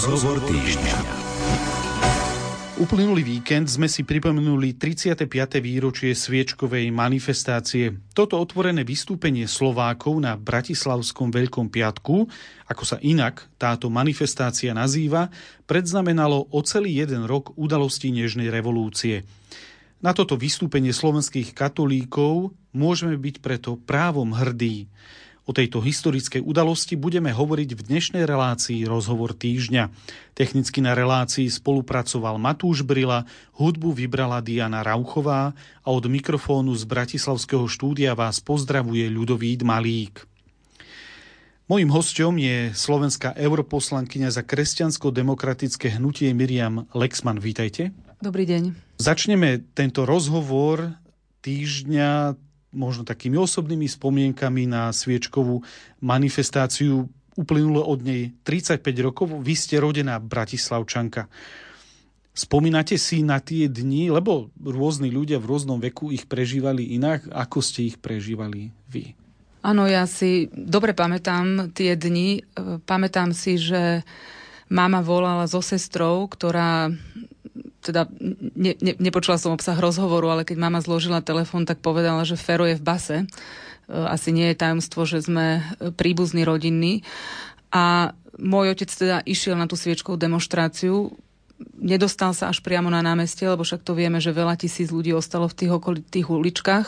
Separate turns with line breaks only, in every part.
Rozhovor týždňa. Uplynulý víkend sme si pripomenuli 35. výročie sviečkovej manifestácie. Toto otvorené vystúpenie Slovákov na Bratislavskom Veľkom piatku, ako sa inak táto manifestácia nazýva, predznamenalo o celý jeden rok udalosti Nežnej revolúcie. Na toto vystúpenie slovenských katolíkov môžeme byť preto právom hrdí. O tejto historickej udalosti budeme hovoriť v dnešnej relácii Rozhovor týždňa. Technicky na relácii spolupracoval Matúš Brila, hudbu vybrala Diana Rauchová a od mikrofónu z Bratislavského štúdia vás pozdravuje Ľudovít Malík. Mojím hostom je slovenská europoslankyňa za kresťansko-demokratické hnutie Miriam Lexman. Vítajte.
Dobrý deň.
Začneme tento rozhovor týždňa možno takými osobnými spomienkami na sviečkovú manifestáciu. Uplynulo od nej 35 rokov. Vy ste rodená Bratislavčanka. Spomínate si na tie dni, lebo rôzni ľudia v rôznom veku ich prežívali inak. Ako ste ich prežívali vy?
Áno, ja si dobre pamätám tie dni. Pamätám si, že mama volala so sestrou, ktorá teda ne, ne, nepočula som obsah rozhovoru, ale keď mama zložila telefón, tak povedala, že Fero je v base. E, asi nie je tajomstvo, že sme e, príbuzní rodinní. A môj otec teda išiel na tú sviečkovú demonstráciu, nedostal sa až priamo na námestie, lebo však to vieme, že veľa tisíc ľudí ostalo v tých okolitých uličkách.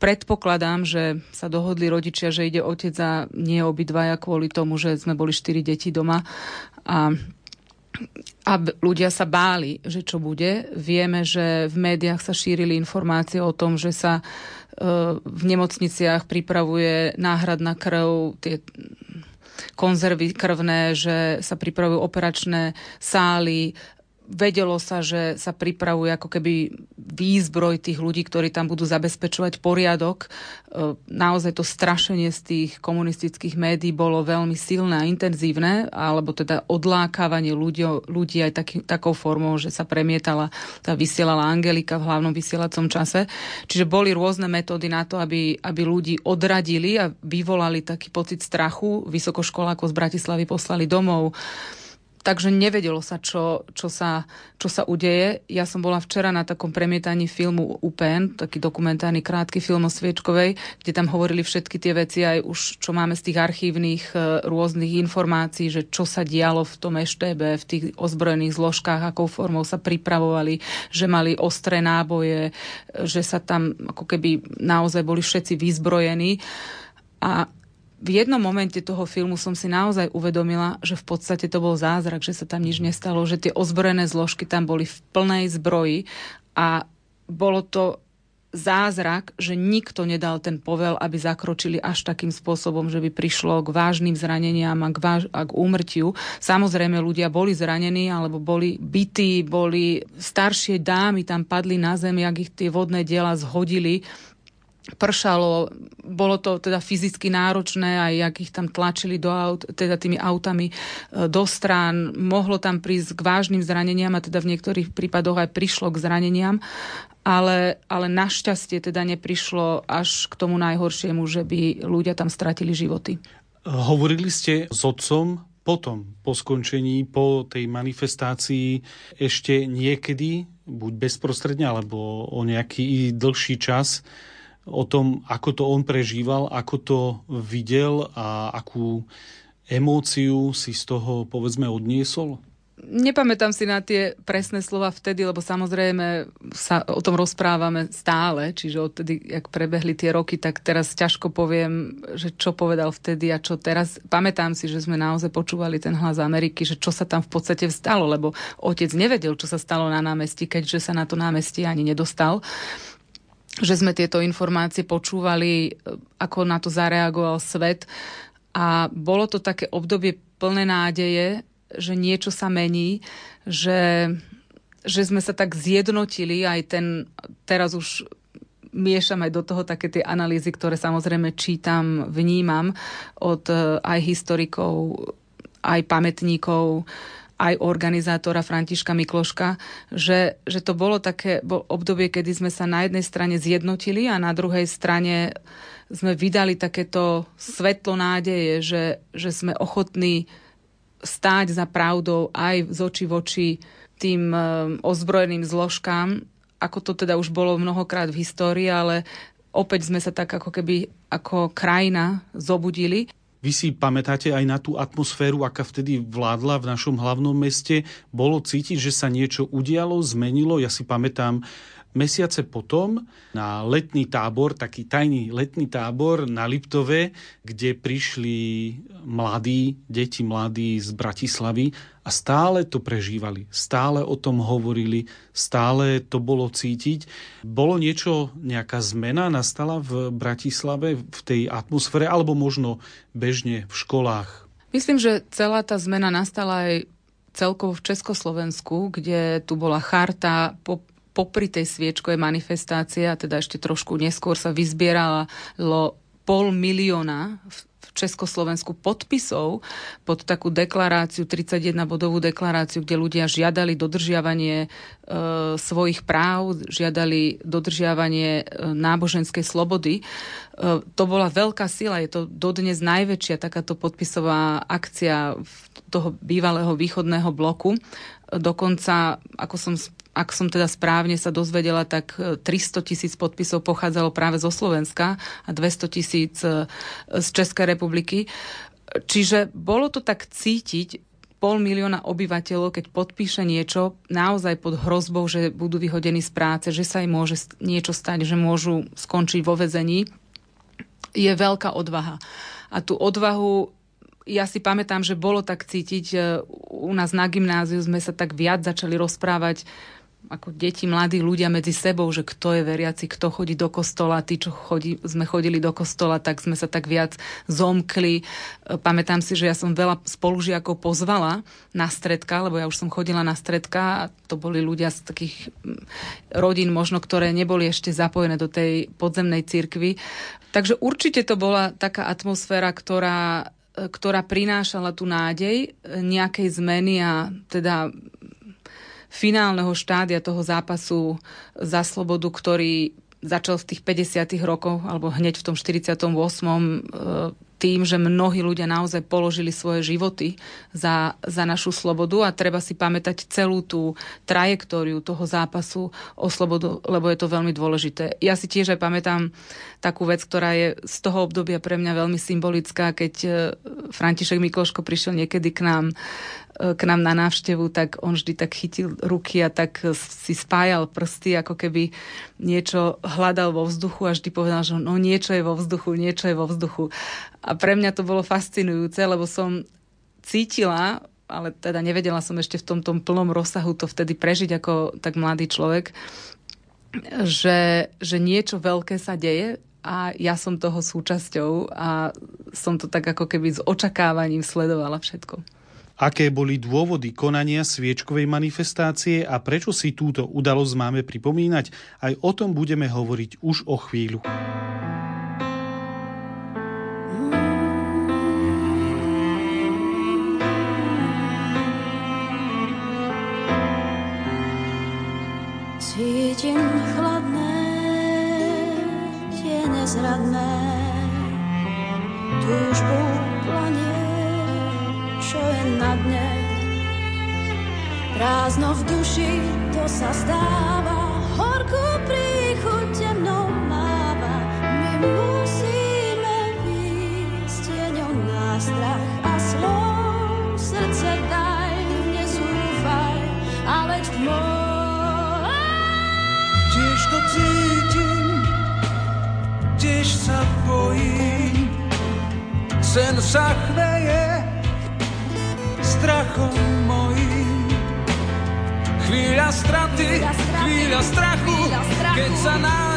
Predpokladám, že sa dohodli rodičia, že ide otec a nie obidvaja kvôli tomu, že sme boli štyri deti doma a a ľudia sa báli, že čo bude. Vieme, že v médiách sa šírili informácie o tom, že sa e, v nemocniciach pripravuje náhradná krv, tie konzervy krvné, že sa pripravujú operačné sály, vedelo sa, že sa pripravuje ako keby výzbroj tých ľudí, ktorí tam budú zabezpečovať poriadok. E, naozaj to strašenie z tých komunistických médií bolo veľmi silné a intenzívne, alebo teda odlákávanie ľudí, ľudí aj taký, takou formou, že sa premietala, tá vysielala Angelika v hlavnom vysielacom čase. Čiže boli rôzne metódy na to, aby, aby ľudí odradili a vyvolali taký pocit strachu. Vysokoškolákov z Bratislavy poslali domov takže nevedelo sa, čo, čo, sa, čo sa udeje. Ja som bola včera na takom premietaní filmu UPN, taký dokumentárny krátky film o Sviečkovej, kde tam hovorili všetky tie veci, aj už čo máme z tých archívnych e, rôznych informácií, že čo sa dialo v tom EŠTB, v tých ozbrojených zložkách, akou formou sa pripravovali, že mali ostré náboje, že sa tam ako keby naozaj boli všetci vyzbrojení. A v jednom momente toho filmu som si naozaj uvedomila, že v podstate to bol zázrak, že sa tam nič nestalo, že tie ozbrojené zložky tam boli v plnej zbroji a bolo to zázrak, že nikto nedal ten povel, aby zakročili až takým spôsobom, že by prišlo k vážnym zraneniam a k, váž- a k úmrtiu. Samozrejme, ľudia boli zranení alebo boli bytí, boli staršie dámy tam padli na zem, jak ich tie vodné diela zhodili pršalo, bolo to teda fyzicky náročné, aj jak ich tam tlačili do aut, teda tými autami e, do strán, mohlo tam prísť k vážnym zraneniam a teda v niektorých prípadoch aj prišlo k zraneniam, ale, ale našťastie teda neprišlo až k tomu najhoršiemu, že by ľudia tam stratili životy.
Hovorili ste s otcom potom, po skončení, po tej manifestácii ešte niekedy, buď bezprostredne, alebo o nejaký dlhší čas, o tom, ako to on prežíval, ako to videl a akú emóciu si z toho, povedzme, odniesol?
Nepamätám si na tie presné slova vtedy, lebo samozrejme sa o tom rozprávame stále, čiže odtedy, jak prebehli tie roky, tak teraz ťažko poviem, že čo povedal vtedy a čo teraz. Pamätám si, že sme naozaj počúvali ten hlas Ameriky, že čo sa tam v podstate stalo, lebo otec nevedel, čo sa stalo na námestí, keďže sa na to námestie ani nedostal že sme tieto informácie počúvali, e, ako na to zareagoval svet. A bolo to také obdobie plné nádeje, že niečo sa mení, že, že sme sa tak zjednotili, aj ten, teraz už miešam aj do toho také tie analýzy, ktoré samozrejme čítam, vnímam od e, aj historikov, aj pamätníkov, aj organizátora Františka Mikloška, že, že to bolo také bol obdobie, kedy sme sa na jednej strane zjednotili a na druhej strane sme vydali takéto svetlo nádeje, že, že sme ochotní stáť za pravdou aj z oči voči tým e, ozbrojeným zložkám, ako to teda už bolo mnohokrát v histórii, ale opäť sme sa tak ako keby ako krajina zobudili.
Vy si pamätáte aj na tú atmosféru, aká vtedy vládla v našom hlavnom meste? Bolo cítiť, že sa niečo udialo, zmenilo? Ja si pamätám, Mesiace potom na letný tábor, taký tajný letný tábor na Liptove, kde prišli mladí, deti mladí z Bratislavy a stále to prežívali, stále o tom hovorili, stále to bolo cítiť. Bolo niečo, nejaká zmena nastala v Bratislave v tej atmosfére alebo možno bežne v školách?
Myslím, že celá tá zmena nastala aj celkovo v Československu, kde tu bola charta po popri tej sviečkovej manifestácie, a teda ešte trošku neskôr sa vyzbieralo pol milióna v Československu podpisov pod takú deklaráciu, 31-bodovú deklaráciu, kde ľudia žiadali dodržiavanie e, svojich práv, žiadali dodržiavanie e, náboženskej slobody. E, to bola veľká sila, je to dodnes najväčšia takáto podpisová akcia toho bývalého východného bloku. Dokonca, ako som ak som teda správne sa dozvedela, tak 300 e, tisíc podpisov pochádzalo práve zo Slovenska a 200 tisíc e, z Českej republiky. Čiže bolo to tak cítiť, pol milióna obyvateľov, keď podpíše niečo naozaj pod hrozbou, že budú vyhodení z práce, že sa im môže niečo stať, že môžu skončiť vo vezení, je veľká odvaha. A tú odvahu ja si pamätám, že bolo tak cítiť, e, u nás na gymnáziu sme sa tak viac začali rozprávať ako deti, mladí ľudia medzi sebou, že kto je veriaci, kto chodí do kostola, tí, čo chodí, sme chodili do kostola, tak sme sa tak viac zomkli. E, pamätám si, že ja som veľa spolužiakov pozvala na stredka, lebo ja už som chodila na stredka a to boli ľudia z takých rodín možno, ktoré neboli ešte zapojené do tej podzemnej cirkvy. Takže určite to bola taká atmosféra, ktorá e, ktorá prinášala tú nádej nejakej zmeny a teda finálneho štádia toho zápasu za slobodu, ktorý začal v tých 50. rokoch, alebo hneď v tom 48 tým, že mnohí ľudia naozaj položili svoje životy za, za našu slobodu a treba si pamätať celú tú trajektóriu toho zápasu o slobodu, lebo je to veľmi dôležité. Ja si tiež aj pamätám takú vec, ktorá je z toho obdobia pre mňa veľmi symbolická, keď e, František Mikloško prišiel niekedy k nám e, k nám na návštevu, tak on vždy tak chytil ruky a tak si spájal prsty, ako keby niečo hľadal vo vzduchu a vždy povedal, že no niečo je vo vzduchu, niečo je vo vzduchu. A pre mňa to bolo fascinujúce, lebo som cítila, ale teda nevedela som ešte v tom, tom plnom rozsahu to vtedy prežiť ako tak mladý človek, že, že niečo veľké sa deje a ja som toho súčasťou a som to tak ako keby s očakávaním sledovala všetko.
Aké boli dôvody konania sviečkovej manifestácie a prečo si túto udalosť máme pripomínať? Aj o tom budeme hovoriť už o chvíľu.
Cítim chladné, tie nezradné, túžbu čo je na dne. Prázdno v duši, to sa stáva, horkú príchuť temnou máva. My musíme výjsť tieňou nástrach a slov, srdce daj, nezúfaj, a veď môj
to cítim, tiež sa bojím. Sen sa keď sa nádej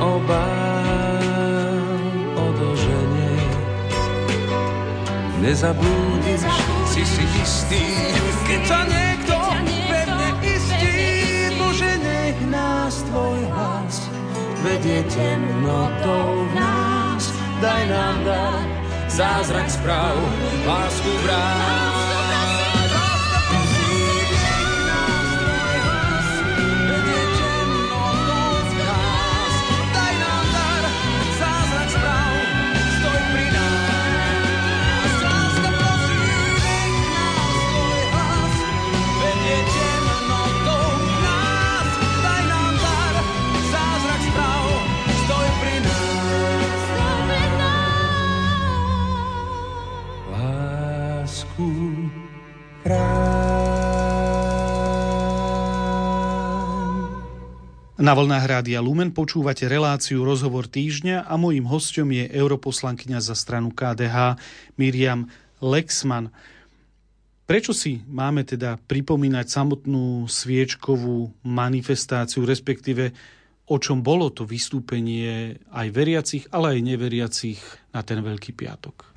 obáv odoženie. Nezabúdiš, si si istý, keď sa niekto pevne istí. Bože, nech nás tvoj hlas vedie temnotou v nás. Daj nám dar, zázrak správ, lásku vrát.
Na vlnách Rádia Lumen počúvate reláciu Rozhovor týždňa a mojím hostom je europoslankyňa za stranu KDH Miriam Lexman. Prečo si máme teda pripomínať samotnú sviečkovú manifestáciu, respektíve o čom bolo to vystúpenie aj veriacich, ale aj neveriacich na ten Veľký piatok?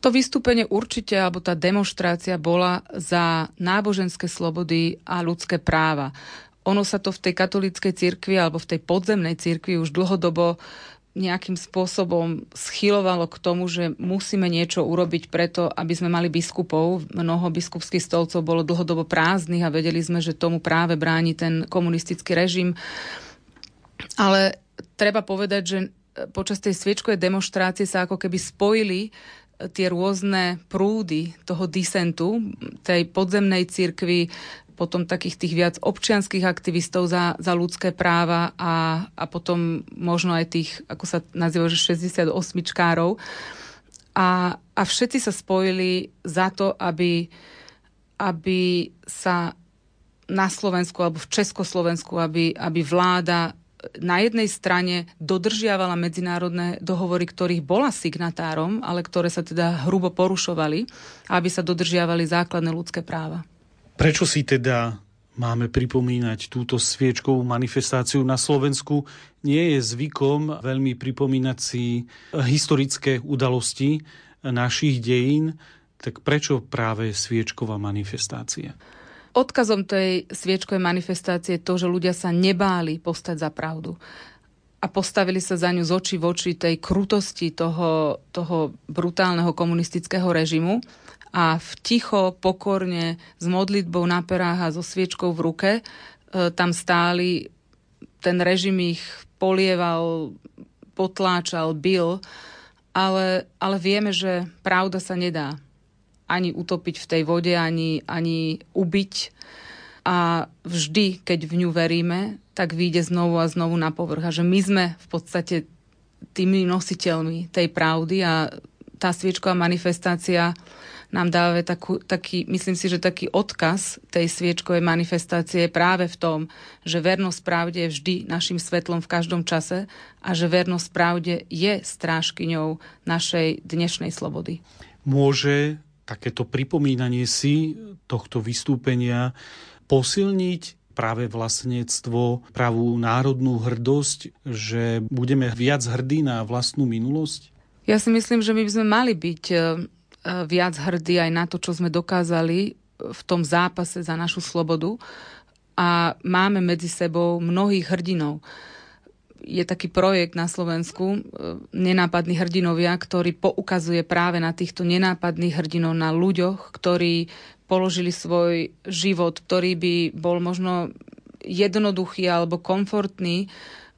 To vystúpenie určite, alebo tá demonstrácia bola za náboženské slobody a ľudské práva ono sa to v tej katolíckej cirkvi alebo v tej podzemnej cirkvi už dlhodobo nejakým spôsobom schylovalo k tomu, že musíme niečo urobiť preto, aby sme mali biskupov. Mnoho biskupských stolcov bolo dlhodobo prázdnych a vedeli sme, že tomu práve bráni ten komunistický režim. Ale treba povedať, že počas tej sviečkovej demonstrácie sa ako keby spojili tie rôzne prúdy toho disentu, tej podzemnej cirkvi, potom takých tých viac občianských aktivistov za, za ľudské práva a, a potom možno aj tých, ako sa nazýva, že 68 čkárov. A, a všetci sa spojili za to, aby, aby sa na Slovensku alebo v Československu, aby, aby vláda na jednej strane dodržiavala medzinárodné dohovory, ktorých bola signatárom, ale ktoré sa teda hrubo porušovali, aby sa dodržiavali základné ľudské práva.
Prečo si teda máme pripomínať túto sviečkovú manifestáciu na Slovensku? Nie je zvykom veľmi pripomínať si historické udalosti našich dejín, tak prečo práve sviečková manifestácia?
Odkazom tej sviečkovej manifestácie je to, že ľudia sa nebáli postať za pravdu a postavili sa za ňu z očí v oči tej krutosti toho, toho brutálneho komunistického režimu a v ticho, pokorne, s modlitbou na perách a so sviečkou v ruke e, tam stáli, ten režim ich polieval, potláčal, bil, ale, ale vieme, že pravda sa nedá ani utopiť v tej vode, ani, ani ubiť. A vždy, keď v ňu veríme, tak vyjde znovu a znovu na povrch. A že my sme v podstate tými nositeľmi tej pravdy a tá sviečková manifestácia nám dáva takú, taký, myslím si, že taký odkaz tej sviečkovej manifestácie je práve v tom, že vernosť pravde je vždy našim svetlom v každom čase a že vernosť pravde je strážkyňou našej dnešnej slobody.
Môže takéto pripomínanie si tohto vystúpenia posilniť práve vlastníctvo, pravú národnú hrdosť, že budeme viac hrdí na vlastnú minulosť?
Ja si myslím, že my by sme mali byť E, viac hrdí aj na to, čo sme dokázali v tom zápase za našu slobodu a máme medzi sebou mnohých hrdinov. Je taký projekt na Slovensku, e, Nenápadní hrdinovia, ktorý poukazuje práve na týchto nenápadných hrdinov, na ľuďoch, ktorí položili svoj život, ktorý by bol možno jednoduchý alebo komfortný,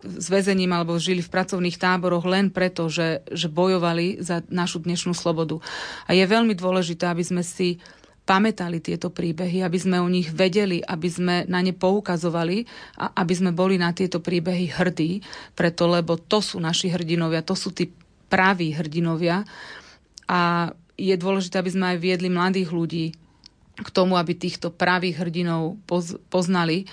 s väzením alebo žili v pracovných táboroch len preto, že, že bojovali za našu dnešnú slobodu. A je veľmi dôležité, aby sme si pamätali tieto príbehy, aby sme o nich vedeli, aby sme na ne poukazovali a aby sme boli na tieto príbehy hrdí, preto lebo to sú naši hrdinovia, to sú tí praví hrdinovia a je dôležité, aby sme aj viedli mladých ľudí k tomu, aby týchto pravých hrdinov poznali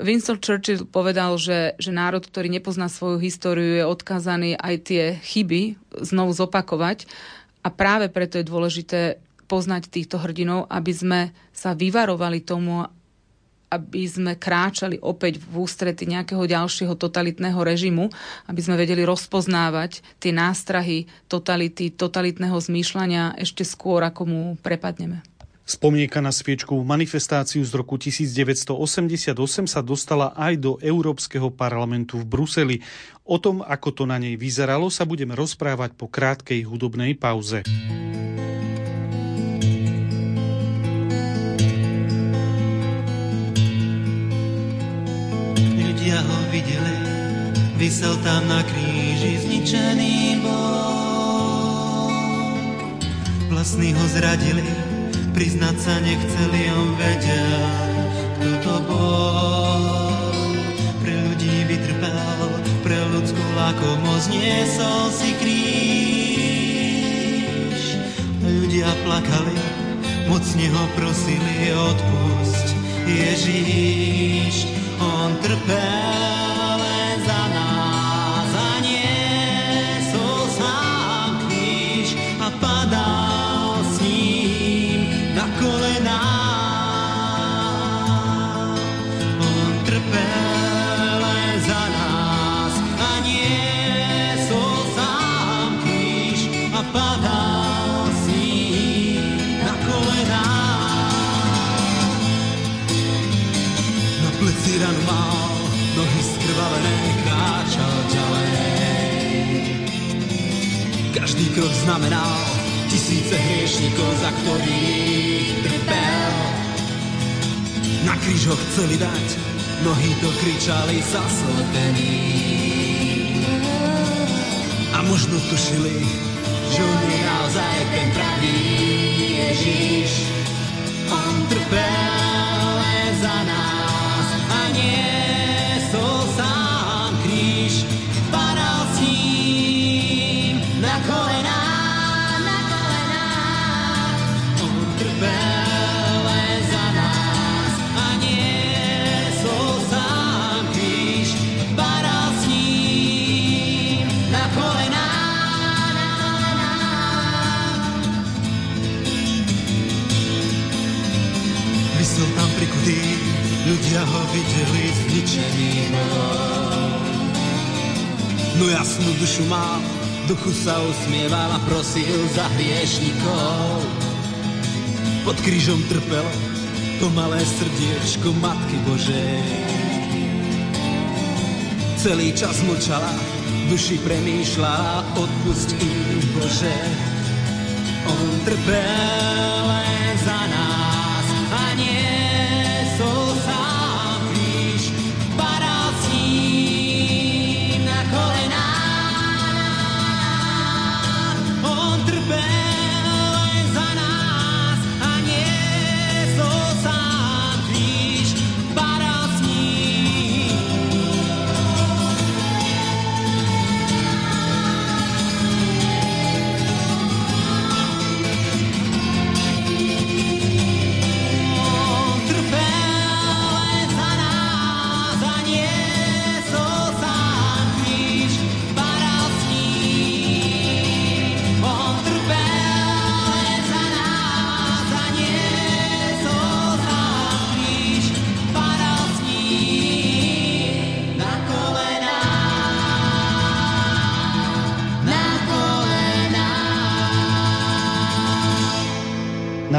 Winston Churchill povedal, že, že národ, ktorý nepozná svoju históriu, je odkázaný aj tie chyby znovu zopakovať. A práve preto je dôležité poznať týchto hrdinov, aby sme sa vyvarovali tomu, aby sme kráčali opäť v ústrety nejakého ďalšieho totalitného režimu, aby sme vedeli rozpoznávať tie nástrahy totality, totalitného zmýšľania ešte skôr, ako mu prepadneme.
Spomienka na sviečkovú manifestáciu z roku 1988 sa dostala aj do Európskeho parlamentu v Bruseli. O tom, ako to na nej vyzeralo, sa budeme rozprávať po krátkej hudobnej pauze.
Ľudia ho videli, vysel tam na kríži zničený bol. Vlastní ho zradili, Priznať sa nechceli, on vedel, kto to bol. Pre ľudí vytrpel, pre ľudskú lakomosť niesol si kríž. Ľudia plakali, mocne ho prosili, odpusť Ježíš. On trpel, krok znamenal tisíce hriešnikov, za ktorých trpel. Na kríž ho chceli dať, mnohí to kričali zaslepení. A možno tušili, že on je naozaj ten pravý Ježiš. On trpel videli zničený No jasnú dušu mal, duchu sa usmieval a prosil za hriešnikov. Pod krížom trpelo to malé srdiečko Matky Božej. Celý čas mlčala, duši premýšľala, odpust im Bože. On trpel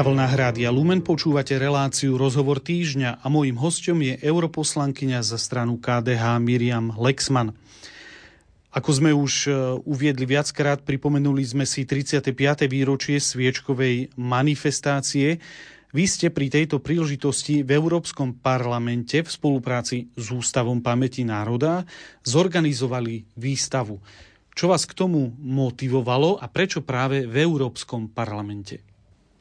Na vlnách Rádia Lumen počúvate reláciu Rozhovor týždňa a mojím hostom je europoslankyňa za stranu KDH Miriam Lexman. Ako sme už e, uviedli viackrát, pripomenuli sme si 35. výročie sviečkovej manifestácie. Vy ste pri tejto príležitosti v Európskom parlamente v spolupráci s Ústavom pamäti národa zorganizovali výstavu. Čo vás k tomu motivovalo a prečo práve v Európskom parlamente?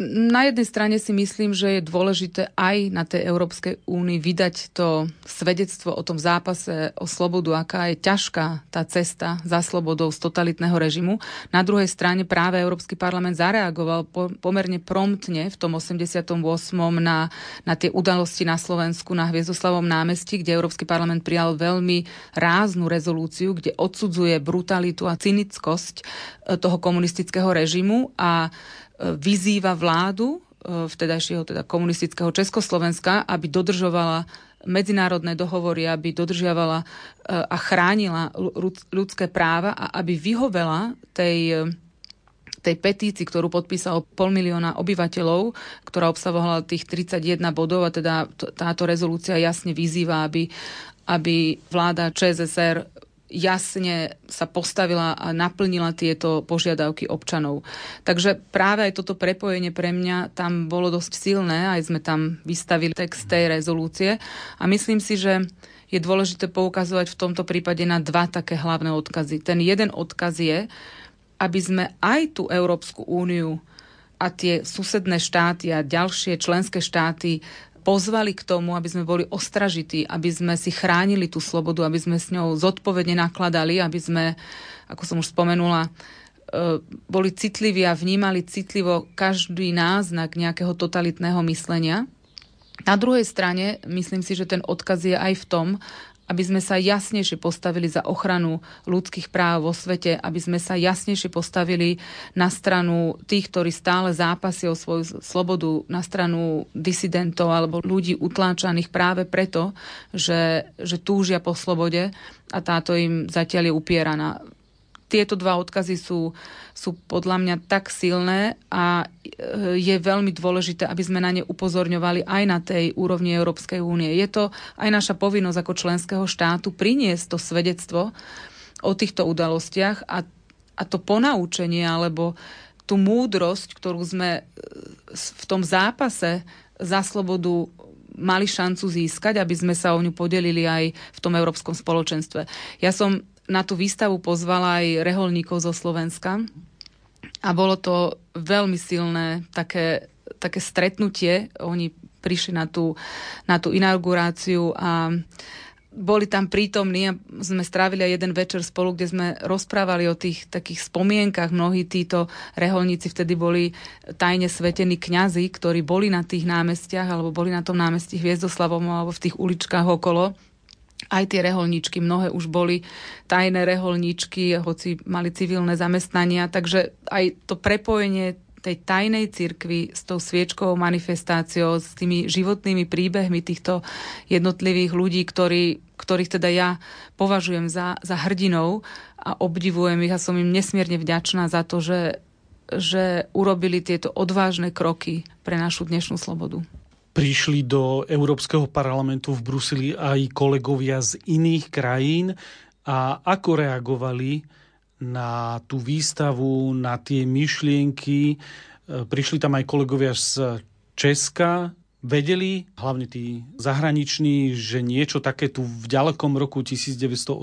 Na jednej strane si myslím, že je dôležité aj na tej Európskej únii vydať to svedectvo o tom zápase o slobodu, aká je ťažká tá cesta za slobodou z totalitného režimu. Na druhej strane práve Európsky parlament zareagoval po, pomerne promptne v tom 88. na, na tie udalosti na Slovensku na Hviezdoslavom námestí, kde Európsky parlament prijal veľmi ráznu rezolúciu, kde odsudzuje brutalitu a cynickosť e, toho komunistického režimu a vyzýva vládu vtedajšieho teda komunistického Československa, aby dodržovala medzinárodné dohovory, aby dodržiavala a chránila ľudské práva a aby vyhovela tej tej petícii, ktorú podpísalo pol milióna obyvateľov, ktorá obsahovala tých 31 bodov a teda táto rezolúcia jasne vyzýva, aby, aby vláda ČSSR jasne sa postavila a naplnila tieto požiadavky občanov. Takže práve aj toto prepojenie pre mňa tam bolo dosť silné, aj sme tam vystavili text tej rezolúcie a myslím si, že je dôležité poukazovať v tomto prípade na dva také hlavné odkazy. Ten jeden odkaz je, aby sme aj tú Európsku úniu a tie susedné štáty a ďalšie členské štáty pozvali k tomu, aby sme boli ostražití, aby sme si chránili tú slobodu, aby sme s ňou zodpovedne nakladali, aby sme, ako som už spomenula, e, boli citliví a vnímali citlivo každý náznak nejakého totalitného myslenia. Na druhej strane, myslím si, že ten odkaz je aj v tom, aby sme sa jasnejšie postavili za ochranu ľudských práv vo svete, aby sme sa jasnejšie postavili na stranu tých, ktorí stále zápasia o svoju slobodu, na stranu disidentov alebo ľudí utláčaných práve preto, že, že túžia po slobode a táto im zatiaľ je upieraná tieto dva odkazy sú, sú podľa mňa tak silné a e, je veľmi dôležité, aby sme na ne upozorňovali aj na tej úrovni Európskej únie. Je to aj naša povinnosť ako členského štátu priniesť to svedectvo o týchto udalostiach a, a to ponaučenie alebo tú múdrosť, ktorú sme e, v tom zápase za slobodu mali šancu získať, aby sme sa o ňu podelili aj v tom európskom spoločenstve. Ja som na tú výstavu pozvala aj reholníkov zo Slovenska a bolo to veľmi silné také, také stretnutie. Oni prišli na tú, na tú inauguráciu a boli tam prítomní a sme strávili aj jeden večer spolu, kde sme rozprávali o tých takých spomienkach. Mnohí títo reholníci vtedy boli tajne svetení kňazi, ktorí boli na tých námestiach alebo boli na tom námestí Hviezdoslavom alebo v tých uličkách okolo aj tie reholníčky, mnohé už boli tajné reholníčky, hoci mali civilné zamestnania, takže aj to prepojenie tej tajnej cirkvi s tou sviečkovou manifestáciou, s tými životnými príbehmi týchto jednotlivých ľudí, ktorí, ktorých teda ja považujem za, za hrdinov a obdivujem ich a som im nesmierne vďačná za to, že, že urobili tieto odvážne kroky pre našu dnešnú slobodu
prišli do Európskeho parlamentu v Bruseli aj kolegovia z iných krajín a ako reagovali na tú výstavu, na tie myšlienky. E, prišli tam aj kolegovia z Česka, vedeli, hlavne tí zahraniční, že niečo také tu v ďalekom roku 1988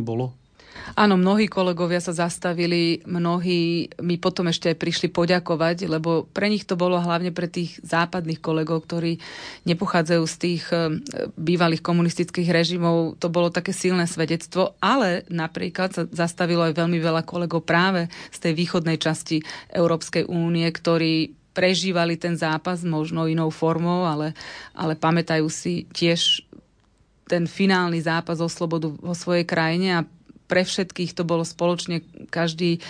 bolo?
Áno, mnohí kolegovia sa zastavili, mnohí mi potom ešte aj prišli poďakovať, lebo pre nich to bolo hlavne pre tých západných kolegov, ktorí nepochádzajú z tých eh, bývalých komunistických režimov, to bolo také silné svedectvo, ale napríklad sa zastavilo aj veľmi veľa kolegov práve z tej východnej časti Európskej únie, ktorí prežívali ten zápas možno inou formou, ale, ale pamätajú si tiež ten finálny zápas o slobodu vo svojej krajine a pre všetkých to bolo spoločne, každý e,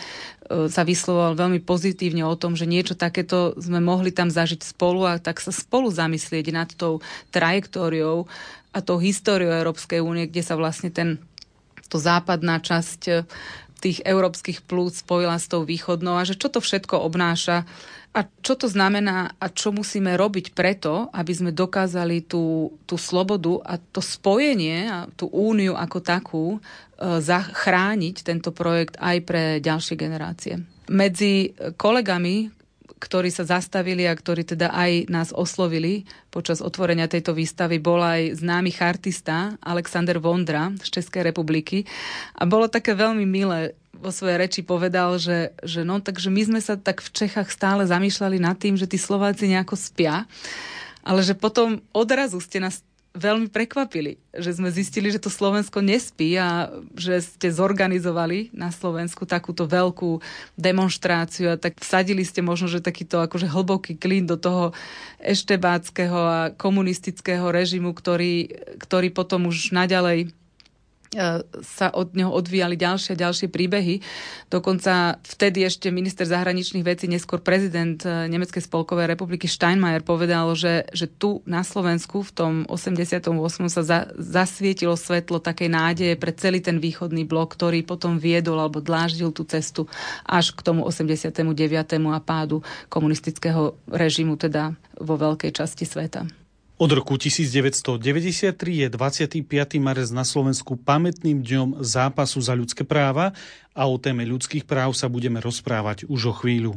sa vyslovoval veľmi pozitívne o tom, že niečo takéto sme mohli tam zažiť spolu a tak sa spolu zamyslieť nad tou trajektóriou a tou históriou Európskej únie, kde sa vlastne ten, to západná časť e, tých európskych plúc spojila s tou východnou a že čo to všetko obnáša a čo to znamená a čo musíme robiť preto, aby sme dokázali tú, tú slobodu a to spojenie a tú úniu ako takú e, zachrániť tento projekt aj pre ďalšie generácie. Medzi kolegami, ktorí sa zastavili a ktorí teda aj nás oslovili počas otvorenia tejto výstavy, bol aj známy chartista Alexander Vondra z Českej republiky. A bolo také veľmi milé vo svojej reči povedal, že, že no, takže my sme sa tak v Čechách stále zamýšľali nad tým, že tí Slováci nejako spia, ale že potom odrazu ste nás veľmi prekvapili, že sme zistili, že to Slovensko nespí a že ste zorganizovali na Slovensku takúto veľkú demonstráciu a tak vsadili ste možno, že takýto akože hlboký klín do toho eštebáckého a komunistického režimu, ktorý, ktorý potom už naďalej sa od neho odvíjali ďalšie a ďalšie príbehy. Dokonca vtedy ešte minister zahraničných vecí, neskôr prezident e, Nemeckej spolkovej republiky Steinmeier povedal, že, že tu na Slovensku v tom 88. sa za, zasvietilo svetlo takej nádeje pre celý ten východný blok, ktorý potom viedol alebo dláždil tú cestu až k tomu 89. a pádu komunistického režimu teda vo veľkej časti sveta.
Od roku 1993 je 25. marec na Slovensku pamätným dňom zápasu za ľudské práva a o téme ľudských práv sa budeme rozprávať už o chvíľu.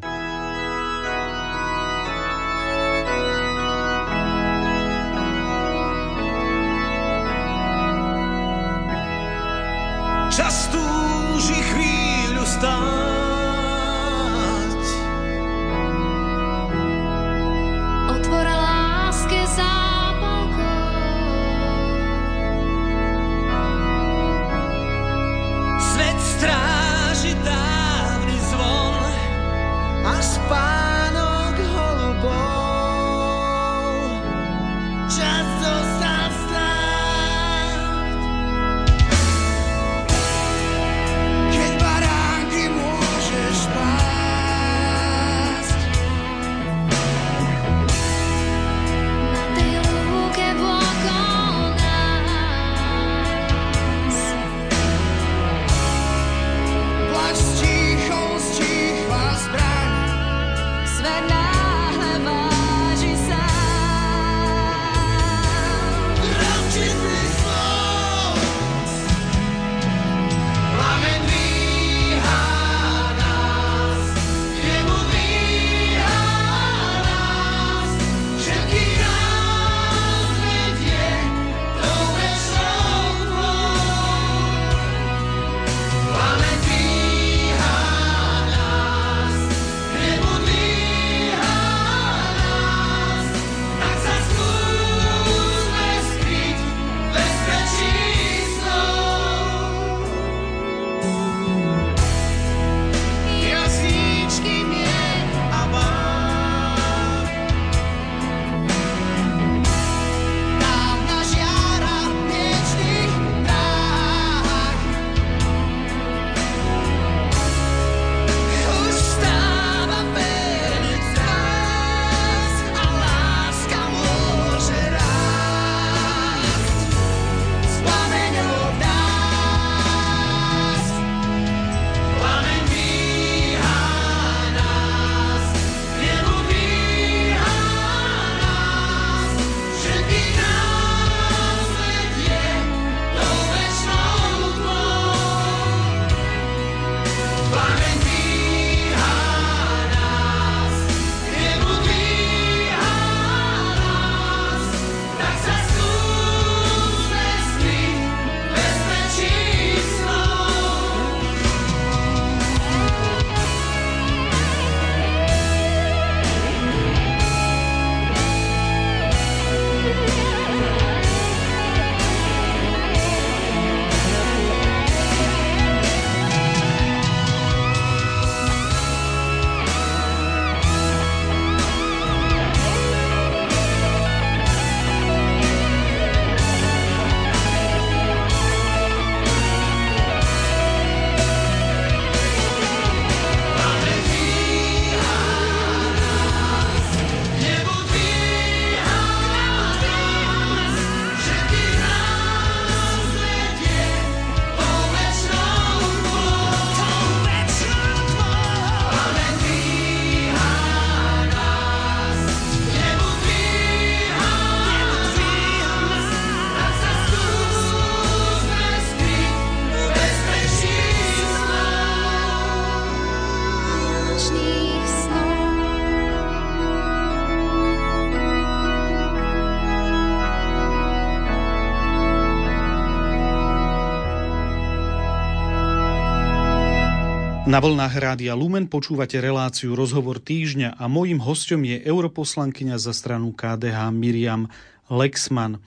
Na vlnách Rádia Lumen počúvate reláciu Rozhovor týždňa a mojím hostom je europoslankyňa za stranu KDH Miriam Lexman.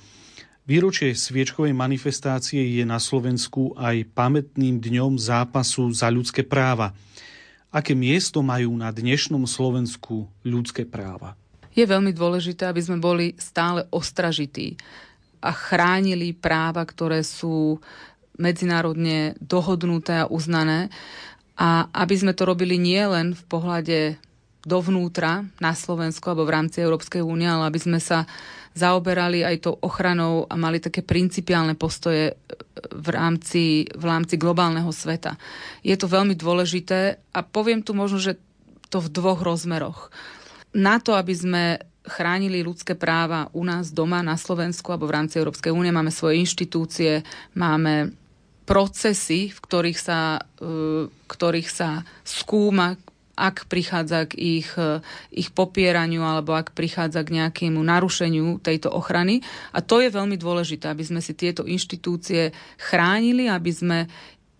Výročie sviečkovej manifestácie je na Slovensku aj pamätným dňom zápasu za ľudské práva. Aké miesto majú na dnešnom Slovensku ľudské práva?
Je veľmi dôležité, aby sme boli stále ostražití a chránili práva, ktoré sú medzinárodne dohodnuté a uznané. A aby sme to robili nie len v pohľade dovnútra na Slovensku alebo v rámci Európskej únie, ale aby sme sa zaoberali aj tou ochranou a mali také principiálne postoje v rámci, v rámci globálneho sveta. Je to veľmi dôležité a poviem tu možno, že to v dvoch rozmeroch. Na to, aby sme chránili ľudské práva u nás doma na Slovensku alebo v rámci Európskej únie. Máme svoje inštitúcie, máme procesy, v ktorých sa, uh, ktorých sa skúma, ak prichádza k ich, uh, ich popieraniu alebo ak prichádza k nejakému narušeniu tejto ochrany. A to je veľmi dôležité, aby sme si tieto inštitúcie chránili, aby sme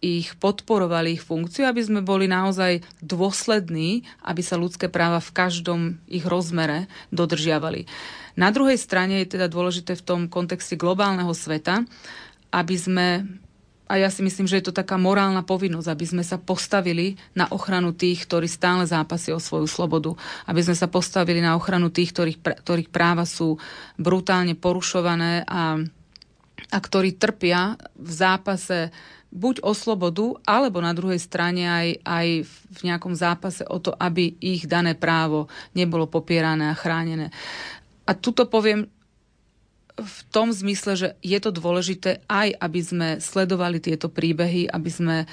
ich podporovali ich funkciu, aby sme boli naozaj dôslední, aby sa ľudské práva v každom ich rozmere dodržiavali. Na druhej strane je teda dôležité v tom kontexte globálneho sveta, aby sme a ja si myslím, že je to taká morálna povinnosť, aby sme sa postavili na ochranu tých, ktorí stále zápasia o svoju slobodu. Aby sme sa postavili na ochranu tých, ktorých, ktorých práva sú brutálne porušované a, a ktorí trpia v zápase buď o slobodu, alebo na druhej strane aj, aj v nejakom zápase o to, aby ich dané právo nebolo popierané a chránené. A tuto poviem v tom zmysle, že je to dôležité aj, aby sme sledovali tieto príbehy, aby sme e,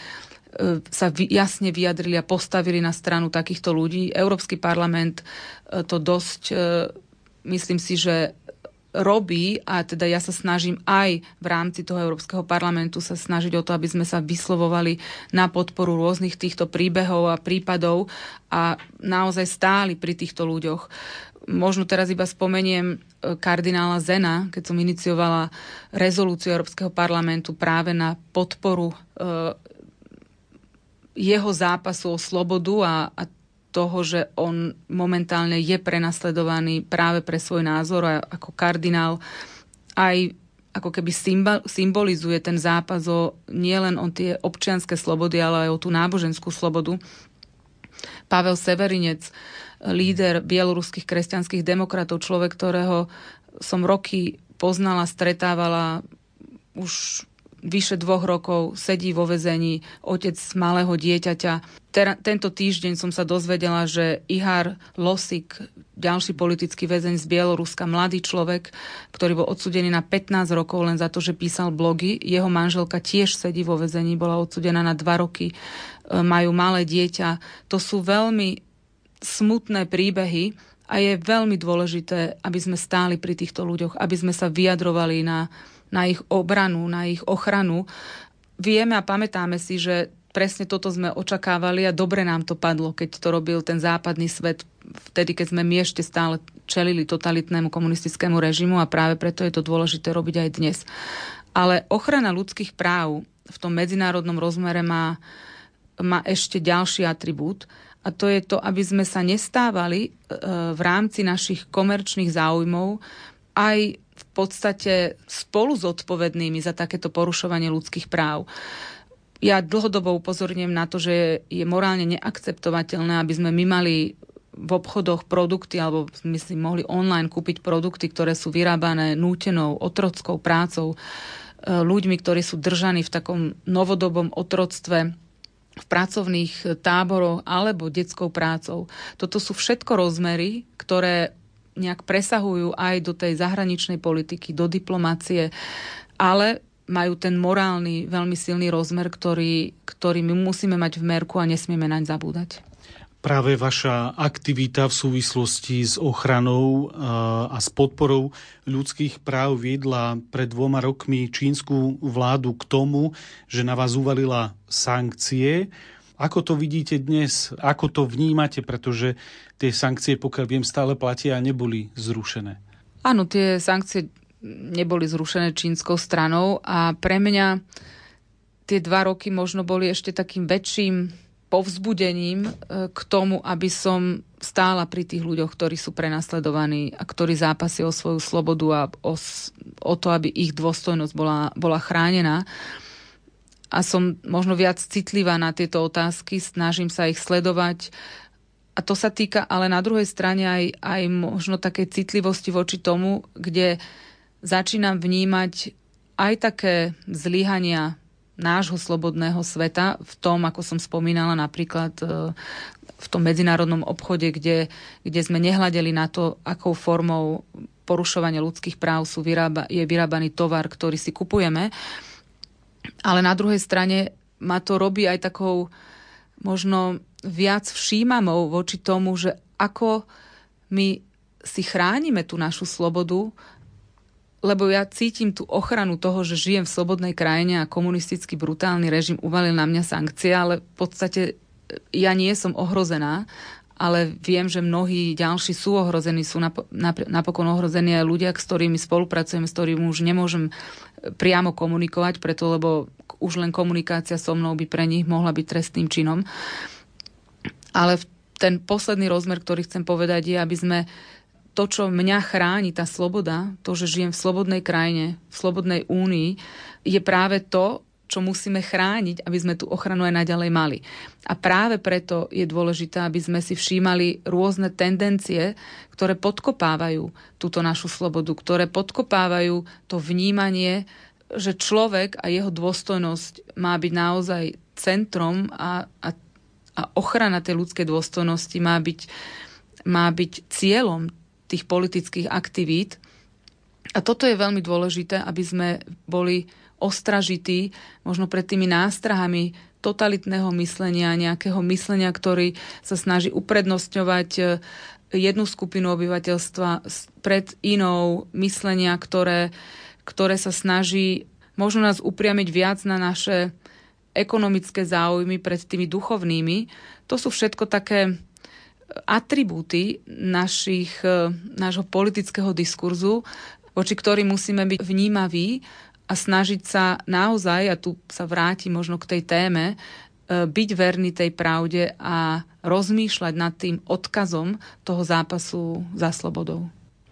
sa jasne vyjadrili a postavili na stranu takýchto ľudí. Európsky parlament e, to dosť, e, myslím si, že robí a teda ja sa snažím aj v rámci toho Európskeho parlamentu sa snažiť o to, aby sme sa vyslovovali na podporu rôznych týchto príbehov a prípadov a naozaj stáli pri týchto ľuďoch. Možno teraz iba spomeniem e, kardinála Zena, keď som iniciovala rezolúciu Európskeho parlamentu práve na podporu e, jeho zápasu o slobodu a, a toho, že on momentálne je prenasledovaný práve pre svoj názor a ako kardinál aj ako keby symbolizuje ten zápas o nielen o tie občianské slobody, ale aj o tú náboženskú slobodu. Pavel Severinec, líder bieloruských kresťanských demokratov, človek, ktorého som roky poznala, stretávala už vyše dvoch rokov, sedí vo vezení, otec malého dieťaťa. Tera, tento týždeň som sa dozvedela, že Ihar Losik, ďalší politický väzeň z Bieloruska, mladý človek, ktorý bol odsudený na 15 rokov len za to, že písal blogy. Jeho manželka tiež sedí vo vezení, bola odsudená na 2 roky, e, majú malé dieťa. To sú veľmi smutné príbehy, a je veľmi dôležité, aby sme stáli pri týchto ľuďoch, aby sme sa vyjadrovali na, na ich obranu, na ich ochranu. Vieme a pamätáme si, že presne toto sme očakávali a dobre nám to padlo, keď to robil ten západný svet vtedy, keď sme my ešte stále čelili totalitnému komunistickému režimu a práve preto je to dôležité robiť aj dnes. Ale ochrana ľudských práv v tom medzinárodnom rozmere má, má ešte ďalší atribút a to je to, aby sme sa nestávali e, v rámci našich komerčných záujmov aj v podstate spolu zodpovednými za takéto porušovanie ľudských práv. Ja dlhodobo upozorňujem na to, že je morálne neakceptovateľné, aby sme my mali v obchodoch produkty, alebo my si mohli online kúpiť produkty, ktoré sú vyrábané nútenou, otrockou prácou, e, ľuďmi, ktorí sú držaní v takom novodobom otroctve, v pracovných táboroch alebo detskou prácou. Toto sú všetko rozmery, ktoré nejak presahujú aj do tej zahraničnej politiky, do diplomácie, ale majú ten morálny, veľmi silný rozmer, ktorý, ktorý my musíme mať v merku a nesmieme naň zabúdať.
Práve vaša aktivita v súvislosti s ochranou a s podporou ľudských práv viedla pred dvoma rokmi čínsku vládu k tomu, že na vás uvalila sankcie. Ako to vidíte dnes? Ako to vnímate? Pretože tie sankcie, pokiaľ viem, stále platia a neboli zrušené.
Áno, tie sankcie neboli zrušené čínskou stranou a pre mňa tie dva roky možno boli ešte takým väčším povzbudením e, k tomu, aby som stála pri tých ľuďoch, ktorí sú prenasledovaní a ktorí zápasia o svoju slobodu a o, o to, aby ich dôstojnosť bola, bola chránená a som možno viac citlivá na tieto otázky, snažím sa ich sledovať. A to sa týka ale na druhej strane aj, aj možno také citlivosti voči tomu, kde začínam vnímať aj také zlyhania nášho slobodného sveta v tom, ako som spomínala napríklad e, v tom medzinárodnom obchode, kde, kde sme nehľadeli na to, akou formou porušovania ľudských práv sú vyrába, je vyrábaný tovar, ktorý si kupujeme. Ale na druhej strane ma to robí aj takou možno viac všímamou voči tomu, že ako my si chránime tú našu slobodu, lebo ja cítim tú ochranu toho, že žijem v slobodnej krajine a komunistický brutálny režim uvalil na mňa sankcie, ale v podstate ja nie som ohrozená, ale viem, že mnohí ďalší sú ohrození, sú napokon ohrození aj ľudia, s ktorými spolupracujem, s ktorými už nemôžem priamo komunikovať, preto lebo už len komunikácia so mnou by pre nich mohla byť trestným činom. Ale ten posledný rozmer, ktorý chcem povedať, je, aby sme to, čo mňa chráni, tá sloboda, to, že žijem v slobodnej krajine, v slobodnej únii, je práve to, čo musíme chrániť, aby sme tú ochranu aj naďalej mali. A práve preto je dôležité, aby sme si všímali rôzne tendencie, ktoré podkopávajú túto našu slobodu, ktoré podkopávajú to vnímanie, že človek a jeho dôstojnosť má byť naozaj centrom a, a, a ochrana tej ľudskej dôstojnosti má byť, má byť cieľom tých politických aktivít. A toto je veľmi dôležité, aby sme boli ostražití možno pred tými nástrahami totalitného myslenia, nejakého myslenia, ktorý sa snaží uprednostňovať e, jednu skupinu obyvateľstva pred inou, myslenia, ktoré, ktoré sa snaží možno nás upriamiť viac na naše ekonomické záujmy pred tými duchovnými. To sú všetko také atribúty našich, e, nášho politického diskurzu, voči ktorým musíme byť vnímaví a snažiť sa naozaj, a tu sa vráti možno k tej téme, e, byť verný tej pravde a rozmýšľať nad tým odkazom toho zápasu za slobodou.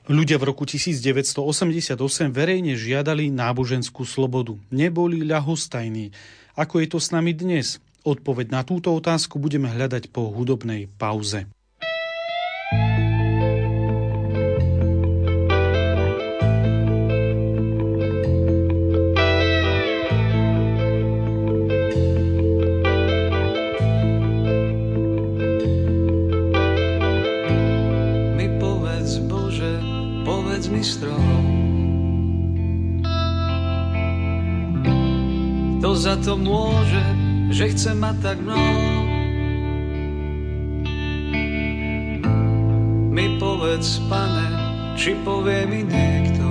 Ľudia v roku 1988 verejne žiadali náboženskú slobodu. Neboli ľahostajní. Ako je to s nami dnes? Odpoveď na túto otázku budeme hľadať po hudobnej pauze.
Môže, že chce mať tak mnoho. Mi povedz, pane, či povie mi niekto,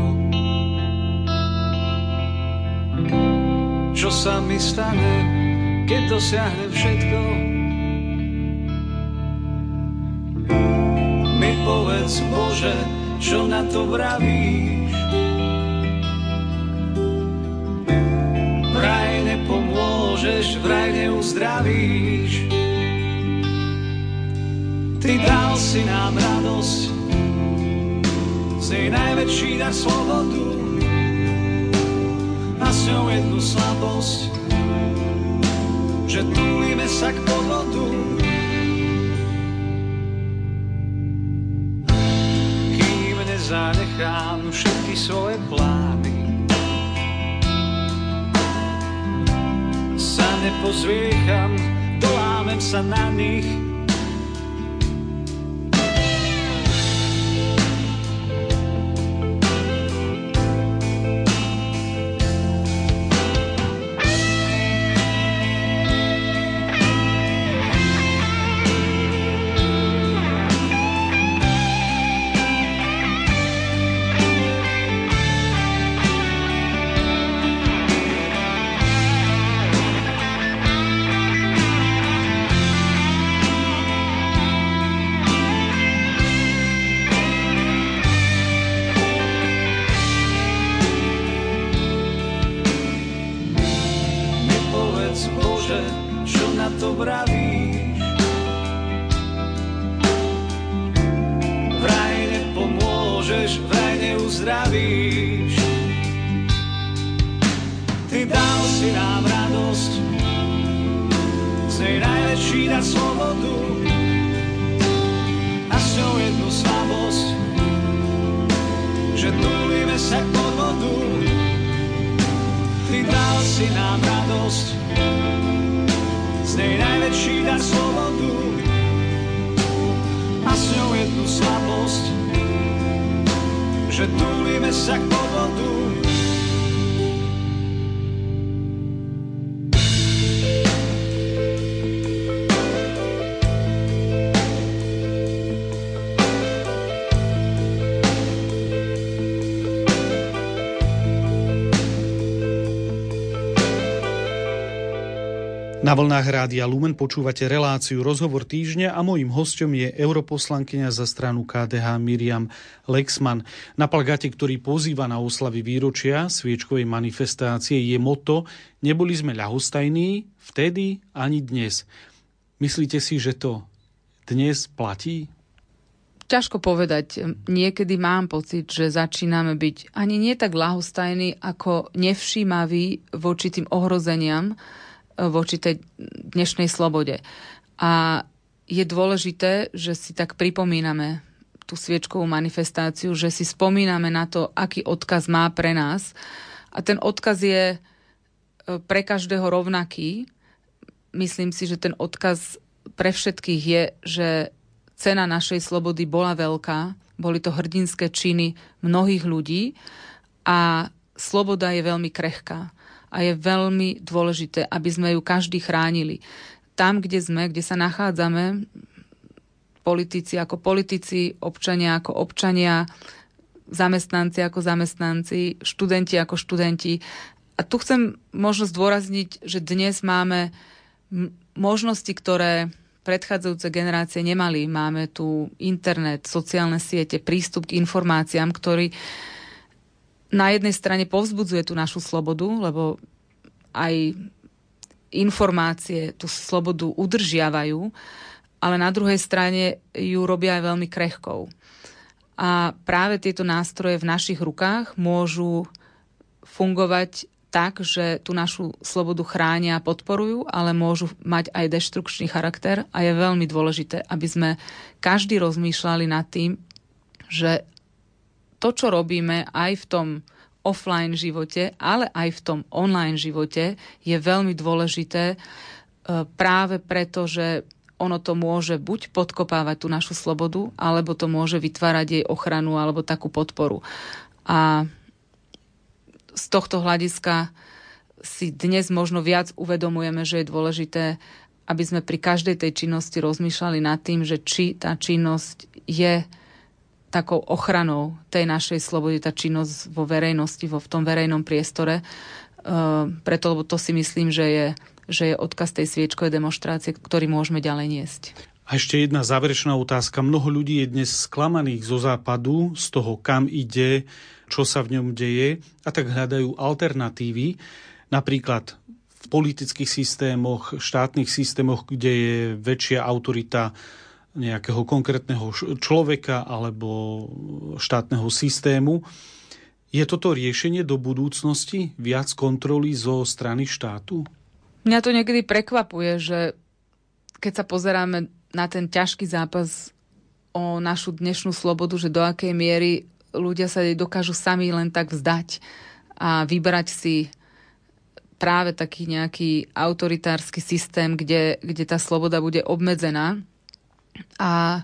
čo sa mi stane, keď dosiahne všetko. Mi povedz, Bože, čo na to vravíš, nepomôžeš, vraj neuzdravíš. Ty dal si nám radosť, z nej najväčší dar slobodu a s ňou jednu slabosť, že túlime sa k podvodu. Kým nezanechám všetky svoje plány, nepozviecham, dolámem sa na nich
z nej najväčší dar slobodu a s ňou jednu slabosť, že túlime sa k povodu.
Na vlnách Rádia Lumen počúvate reláciu Rozhovor týždňa a mojím hostom je europoslankyňa za stranu KDH Miriam Lexman. Na plagate, ktorý pozýva na oslavy výročia sviečkovej manifestácie je moto Neboli sme ľahostajní vtedy ani dnes. Myslíte si, že to dnes platí?
Ťažko povedať. Niekedy mám pocit, že začíname byť ani nie tak ľahostajní, ako nevšímaví voči tým ohrozeniam, voči tej dnešnej slobode. A je dôležité, že si tak pripomíname tú sviečkovú manifestáciu, že si spomíname na to, aký odkaz má pre nás. A ten odkaz je e, pre každého rovnaký. Myslím si, že ten odkaz pre všetkých je, že cena našej slobody bola veľká, boli to hrdinské činy mnohých ľudí a sloboda je veľmi krehká a je veľmi dôležité, aby sme ju každý chránili. Tam, kde sme, kde sa nachádzame, politici ako politici, občania ako občania, zamestnanci ako zamestnanci, študenti ako študenti. A tu chcem možno zdôrazniť, že dnes máme možnosti, ktoré predchádzajúce generácie nemali. Máme tu internet, sociálne siete, prístup k informáciám, ktorý na jednej strane povzbudzuje tú našu slobodu, lebo aj informácie tú slobodu udržiavajú, ale na druhej strane ju robia aj veľmi krehkou. A práve tieto nástroje v našich rukách môžu fungovať tak, že tú našu slobodu chránia a podporujú, ale môžu mať aj deštrukčný charakter a je veľmi dôležité, aby sme každý rozmýšľali nad tým, že to, čo robíme aj v tom offline živote, ale aj v tom online živote je veľmi dôležité e, práve preto, že ono to môže buď podkopávať tú našu slobodu, alebo to môže vytvárať jej ochranu alebo takú podporu. A z tohto hľadiska si dnes možno viac uvedomujeme, že je dôležité, aby sme pri každej tej činnosti rozmýšľali nad tým, že či tá činnosť je takou ochranou tej našej slobody, tá činnosť vo verejnosti, vo v tom verejnom priestore. Uh, preto, lebo to si myslím, že je, že je odkaz tej sviečkovej demonstrácie, ktorý môžeme ďalej niesť.
A ešte jedna záverečná otázka. Mnoho ľudí je dnes sklamaných zo západu, z toho, kam ide, čo sa v ňom deje a tak hľadajú alternatívy. Napríklad v politických systémoch, štátnych systémoch, kde je väčšia autorita nejakého konkrétneho človeka alebo štátneho systému. Je toto riešenie do budúcnosti viac kontroly zo strany štátu?
Mňa to niekedy prekvapuje, že keď sa pozeráme na ten ťažký zápas o našu dnešnú slobodu, že do akej miery ľudia sa jej dokážu sami len tak vzdať a vybrať si práve taký nejaký autoritársky systém, kde, kde tá sloboda bude obmedzená a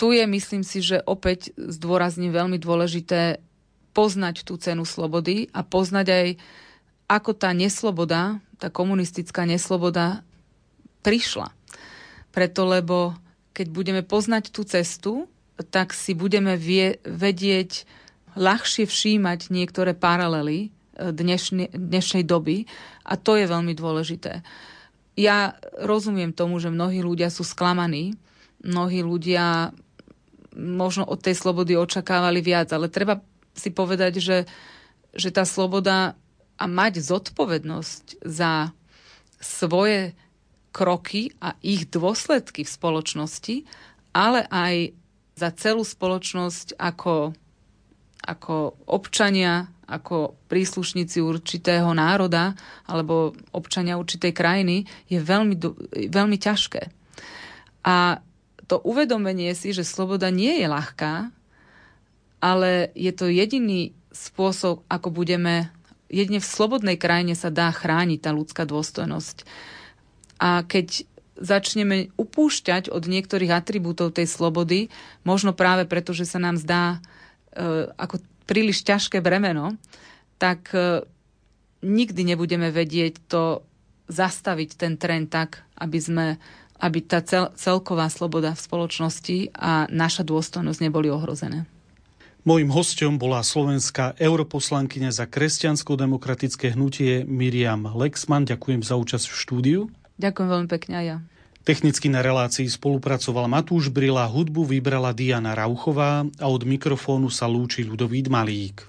tu je, myslím si, že opäť zdôrazním veľmi dôležité poznať tú cenu slobody a poznať aj, ako tá nesloboda, tá komunistická nesloboda prišla. Preto, lebo keď budeme poznať tú cestu, tak si budeme vie, vedieť ľahšie všímať niektoré paralely e, dnešnej, dnešnej doby a to je veľmi dôležité. Ja rozumiem tomu, že mnohí ľudia sú sklamaní, mnohí ľudia možno od tej slobody očakávali viac, ale treba si povedať, že, že tá sloboda a mať zodpovednosť za svoje kroky a ich dôsledky v spoločnosti, ale aj za celú spoločnosť ako, ako občania, ako príslušníci určitého národa alebo občania určitej krajiny je veľmi, veľmi ťažké. A to uvedomenie si, že sloboda nie je ľahká, ale je to jediný spôsob, ako budeme jedne v slobodnej krajine sa dá chrániť tá ľudská dôstojnosť. A keď začneme upúšťať od niektorých atribútov tej slobody, možno práve preto, že sa nám zdá e, ako príliš ťažké bremeno, tak e, nikdy nebudeme vedieť to zastaviť ten trend tak, aby sme aby tá cel, celková sloboda v spoločnosti a naša dôstojnosť neboli ohrozené.
Mojím hostom bola slovenská europoslankyňa za kresťansko-demokratické hnutie Miriam Lexman. Ďakujem za účasť v štúdiu.
Ďakujem veľmi pekne aj ja.
Technicky na relácii spolupracoval Matúš Brila, hudbu vybrala Diana Rauchová a od mikrofónu sa lúči Ľudovít Malík.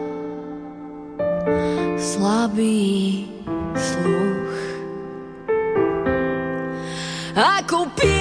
slabý sluch. Ako pierko